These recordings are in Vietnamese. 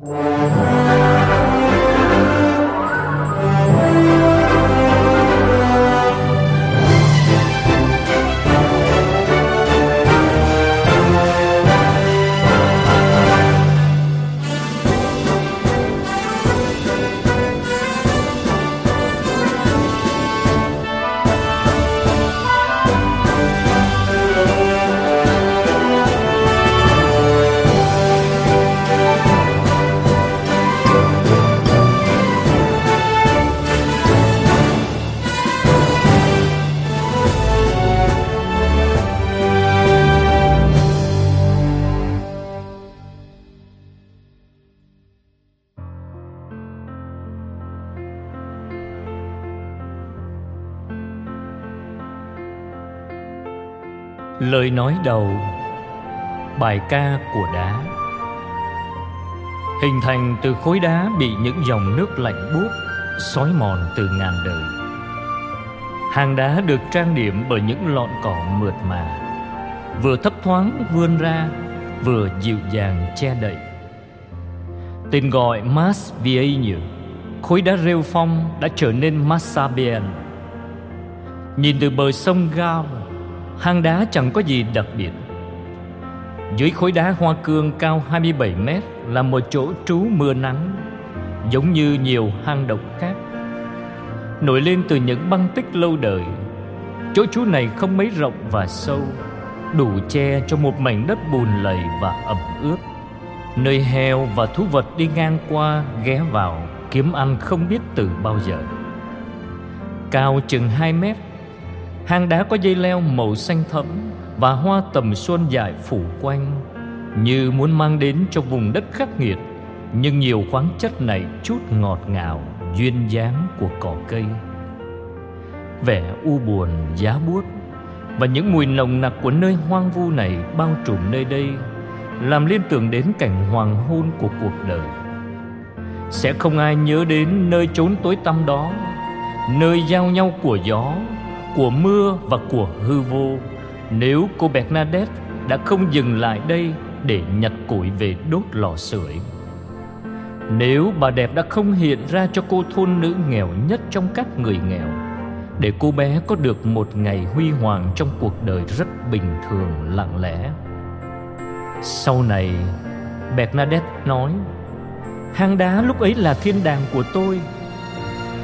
Música Lời nói đầu, Bài ca của đá. Hình thành từ khối đá bị những dòng nước lạnh buốt, Xói mòn từ ngàn đời. Hàng đá được trang điểm bởi những lọn cỏ mượt mà, Vừa thấp thoáng vươn ra, Vừa dịu dàng che đậy. Tên gọi Mas Vieille Khối đá rêu phong đã trở nên Massabian Nhìn từ bờ sông Gao hang đá chẳng có gì đặc biệt. Dưới khối đá hoa cương cao 27 mét Là một chỗ trú mưa nắng, Giống như nhiều hang động khác. Nổi lên từ những băng tích lâu đời. Chỗ trú này không mấy rộng và sâu, Đủ che cho một mảnh đất bùn lầy và ẩm ướt. Nơi heo và thú vật đi ngang qua, ghé vào, Kiếm ăn không biết từ bao giờ. Cao chừng 2 mét Hang đá có dây leo màu xanh thẫm Và hoa tầm xuân dài phủ quanh, Như muốn mang đến cho vùng đất khắc nghiệt. Nhưng nhiều khoáng chất này chút ngọt ngào, Duyên dáng của cỏ cây. Vẻ u buồn, giá buốt Và những mùi nồng nặc của nơi hoang vu này Bao trùm nơi đây, Làm liên tưởng đến cảnh hoàng hôn của cuộc đời. Sẽ không ai nhớ đến nơi trốn tối tăm đó, Nơi giao nhau của gió của mưa và của hư vô nếu cô Bernadette đã không dừng lại đây để nhặt củi về đốt lò sưởi. Nếu bà đẹp đã không hiện ra cho cô thôn nữ nghèo nhất trong các người nghèo để cô bé có được một ngày huy hoàng trong cuộc đời rất bình thường lặng lẽ. Sau này, Bernadette nói, hang đá lúc ấy là thiên đàng của tôi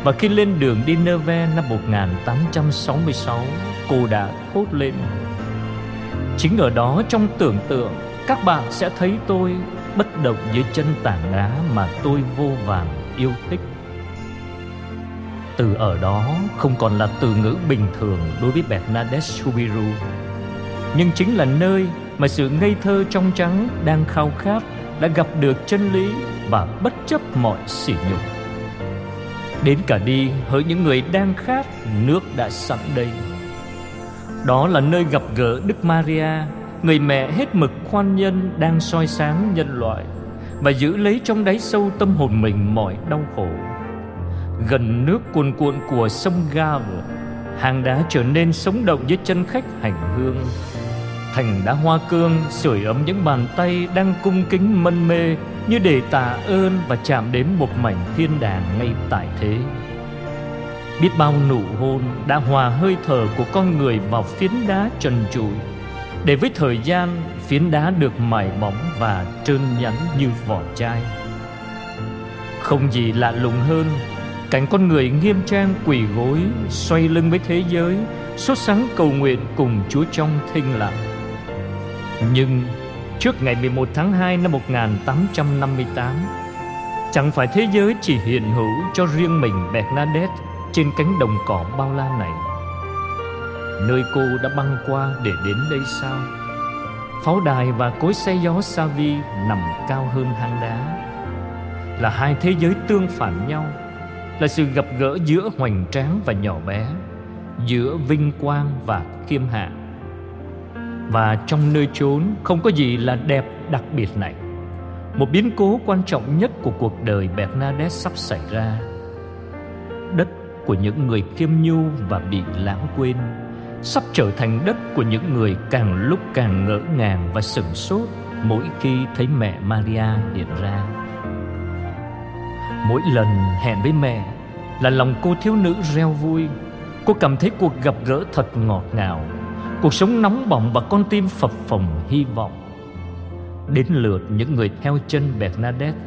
và khi lên đường đi Neve năm 1866 Cô đã thốt lên. Chính ở đó trong tưởng tượng, Các bạn sẽ thấy tôi bất động dưới chân tảng đá Mà tôi vô vàn yêu thích. Từ ở đó không còn là từ ngữ bình thường đối với Bernadette Subiru Nhưng chính là nơi mà sự ngây thơ trong trắng đang khao khát Đã gặp được chân lý và bất chấp mọi sỉ nhục. Đến cả đi, hỡi những người đang khát, Nước đã sẵn đây. Đó là nơi gặp gỡ Đức Maria, Người mẹ hết mực khoan nhân Đang soi sáng nhân loại Và giữ lấy trong đáy sâu tâm hồn mình mọi đau khổ. Gần nước cuồn cuộn của sông Gav Hàng đá trở nên sống động dưới chân khách hành hương. Thành đá hoa cương, sưởi ấm những bàn tay đang cung kính mân mê, như để tạ ơn và chạm đến một mảnh thiên đàng ngay tại thế. Biết bao nụ hôn đã hòa hơi thở của con người vào phiến đá trần trụi. Để với thời gian, phiến đá được mài bóng và trơn nhẵn như vỏ chai. Không gì lạ lùng hơn, cảnh con người nghiêm trang quỳ gối, xoay lưng với thế giới, sốt sáng cầu nguyện cùng chúa trong thinh lặng nhưng trước ngày 11 tháng 2 năm 1858 Chẳng phải thế giới chỉ hiện hữu cho riêng mình Bernadette trên cánh đồng cỏ bao la này. Nơi cô đã băng qua để đến đây sao? Pháo đài và cối xe gió Savi nằm cao hơn hang đá. Là hai thế giới tương phản nhau, Là sự gặp gỡ giữa hoành tráng và nhỏ bé, Giữa vinh quang và khiêm hạ và trong nơi chốn không có gì là đẹp đặc biệt này. Một biến cố quan trọng nhất của cuộc đời Bernadette sắp xảy ra. Đất của những người kiêm nhu và bị lãng quên Sắp trở thành đất của những người càng lúc càng ngỡ ngàng và sửng sốt Mỗi khi thấy mẹ Maria hiện ra. Mỗi lần hẹn với mẹ Là lòng cô thiếu nữ reo vui. Cô cảm thấy cuộc gặp gỡ thật ngọt ngào. Cuộc sống nóng bỏng và con tim phập phồng hy vọng. Đến lượt những người theo chân Bernadette,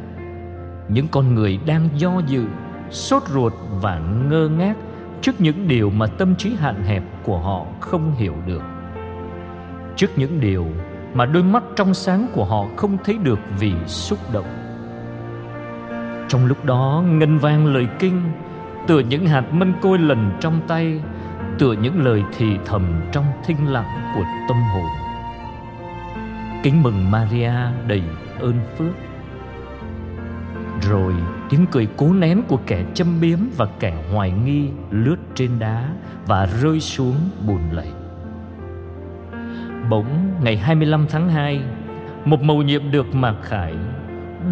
Những con người đang do dự, Sốt ruột và ngơ ngác Trước những điều mà tâm trí hạn hẹp của họ không hiểu được. Trước những điều mà đôi mắt trong sáng của họ không thấy được vì xúc động. Trong lúc đó, ngân vang lời kinh Tựa những hạt mân côi lần trong tay Tựa những lời thì thầm trong thinh lặng của tâm hồn Kính mừng Maria đầy ơn phước Rồi tiếng cười cố nén của kẻ châm biếm và kẻ hoài nghi lướt trên đá và rơi xuống bùn lầy. Bỗng ngày 25 tháng 2, một mầu nhiệm được mặc khải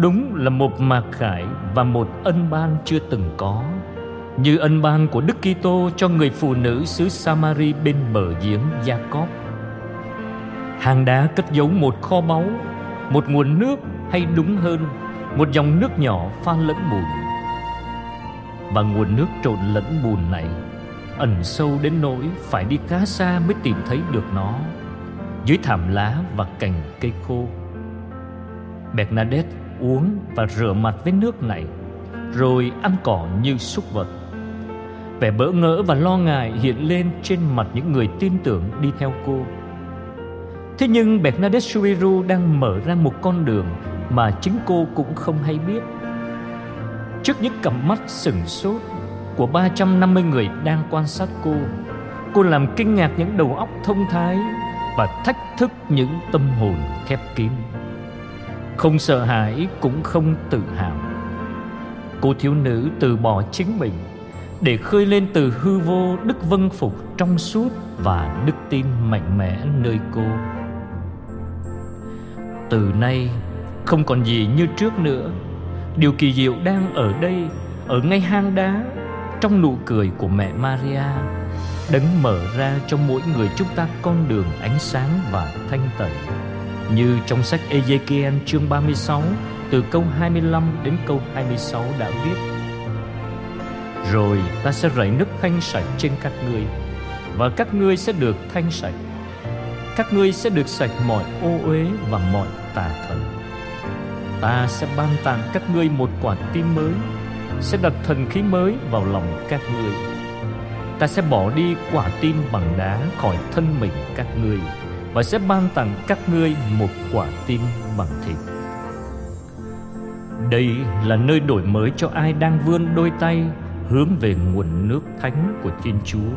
Đúng là một mạc khải và một ân ban chưa từng có như ân ban của Đức Kitô cho người phụ nữ xứ Samari bên bờ giếng Jacob. Hang đá cất giấu một kho báu, Một nguồn nước hay đúng hơn, Một dòng nước nhỏ pha lẫn bùn Và nguồn nước trộn lẫn bùn này, Ẩn sâu đến nỗi phải đi khá xa mới tìm thấy được nó, Dưới thảm lá và cành cây khô. Bernadette uống và rửa mặt với nước này, rồi ăn cỏ như súc vật vẻ bỡ ngỡ và lo ngại hiện lên trên mặt những người tin tưởng đi theo cô. Thế nhưng bernadette suiru đang mở ra một con đường mà chính cô cũng không hay biết. Trước những cặp mắt sừng sốt của 350 người đang quan sát cô cô làm kinh ngạc những đầu óc thông thái và thách thức những tâm hồn khép kín. Không sợ hãi cũng không tự hào. Cô thiếu nữ từ bỏ chính mình. Để khơi lên từ hư vô đức vân phục trong suốt Và đức tin mạnh mẽ nơi cô. Từ nay, không còn gì như trước nữa. Điều kỳ diệu đang ở đây, Ở ngay hang đá, Trong nụ cười của mẹ Maria, Đấng mở ra cho mỗi người chúng ta con đường ánh sáng và thanh tẩy. Như trong sách Ezekiel chương 36 từ câu 25 đến câu 26 đã viết rồi ta sẽ rảy nước thanh sạch trên các ngươi, Và các ngươi sẽ được thanh sạch. Các ngươi sẽ được sạch mọi ô uế và mọi tà thần. Ta sẽ ban tặng các ngươi một quả tim mới, Sẽ đặt thần khí mới vào lòng các ngươi. Ta sẽ bỏ đi quả tim bằng đá khỏi thân mình các ngươi, và sẽ ban tặng các ngươi một quả tim bằng thịt. Đây là nơi đổi mới cho ai đang vươn đôi tay hướng về nguồn nước thánh của Thiên Chúa.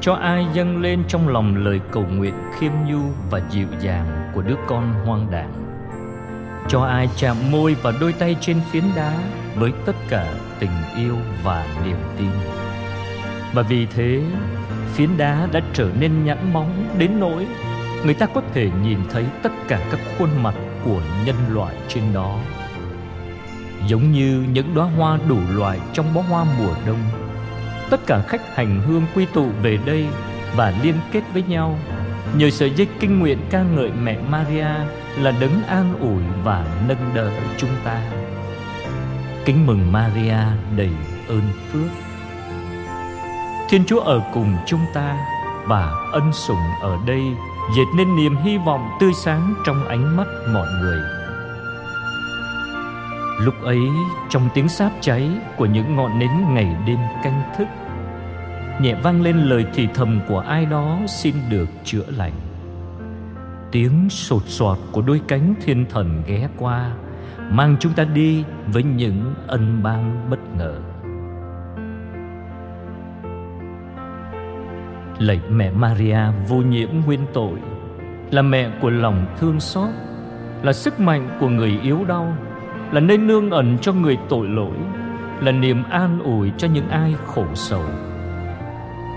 Cho ai dâng lên trong lòng lời cầu nguyện khiêm nhu và dịu dàng của đứa con hoang đảng. Cho ai chạm môi và đôi tay trên phiến đá với tất cả tình yêu và niềm tin. Và vì thế, phiến đá đã trở nên nhẵn bóng đến nỗi người ta có thể nhìn thấy tất cả các khuôn mặt của nhân loại trên đó giống như những đóa hoa đủ loại trong bó hoa mùa đông. Tất cả khách hành hương quy tụ về đây và liên kết với nhau. Nhờ sợi dây kinh nguyện ca ngợi mẹ Maria là đấng an ủi và nâng đỡ chúng ta. Kính mừng Maria đầy ơn phước. Thiên Chúa ở cùng chúng ta và ân sủng ở đây, dệt nên niềm hy vọng tươi sáng trong ánh mắt mọi người lúc ấy, trong tiếng sáp cháy của những ngọn nến ngày đêm canh thức, nhẹ vang lên lời thì thầm của ai đó xin được chữa lành. Tiếng sột soạt của đôi cánh thiên thần ghé qua, mang chúng ta đi với những ân ban bất ngờ. Lạy mẹ Maria, vô nhiễm nguyên tội, Là mẹ của lòng thương xót, Là sức mạnh của người yếu đau. Là nơi nương ẩn cho người tội lỗi, Là niềm an ủi cho những ai khổ sầu.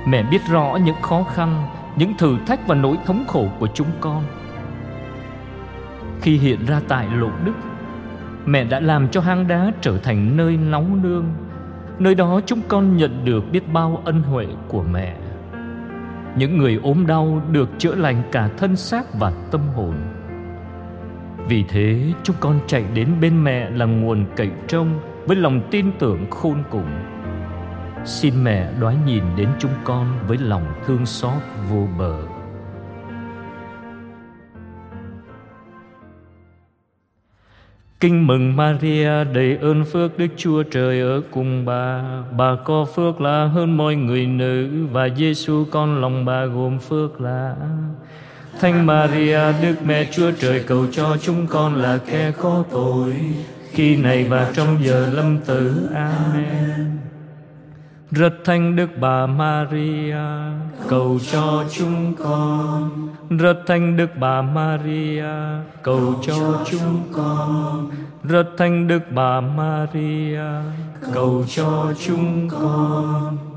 Mẹ biết rõ những khó khăn, Những thử thách và nỗi thống khổ của chúng con. Khi hiện ra tại lộ đức, Mẹ đã làm cho hang đá trở thành nơi nóng nương, Nơi đó chúng con nhận được biết bao ân huệ của mẹ. Những người ốm đau được chữa lành cả thân xác và tâm hồn vì thế, chúng con chạy đến bên mẹ là nguồn cậy trông với lòng tin tưởng khôn cùng. Xin mẹ đoái nhìn đến chúng con với lòng thương xót vô bờ. Kinh mừng Maria, đầy ơn phước Đức Chúa Trời ở cùng bà. Bà có phước là hơn mọi người nữ Và Giêsu con lòng bà gồm phước là Thánh Maria, Đức Mẹ Chúa Trời, cầu cho chúng con là kẻ có tội, Khi này và trong giờ lâm tử. Amen. Rất thanh Đức Bà Maria, cầu cho chúng con. Rất thanh Đức Bà Maria, cầu cho chúng con. Rất thanh Đức Bà Maria, cầu cho chúng con.